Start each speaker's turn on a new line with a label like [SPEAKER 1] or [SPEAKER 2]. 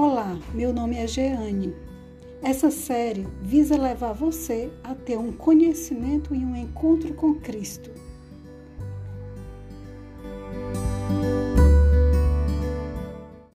[SPEAKER 1] Olá, meu nome é Jeane. Essa série visa levar você a ter um conhecimento e um encontro com Cristo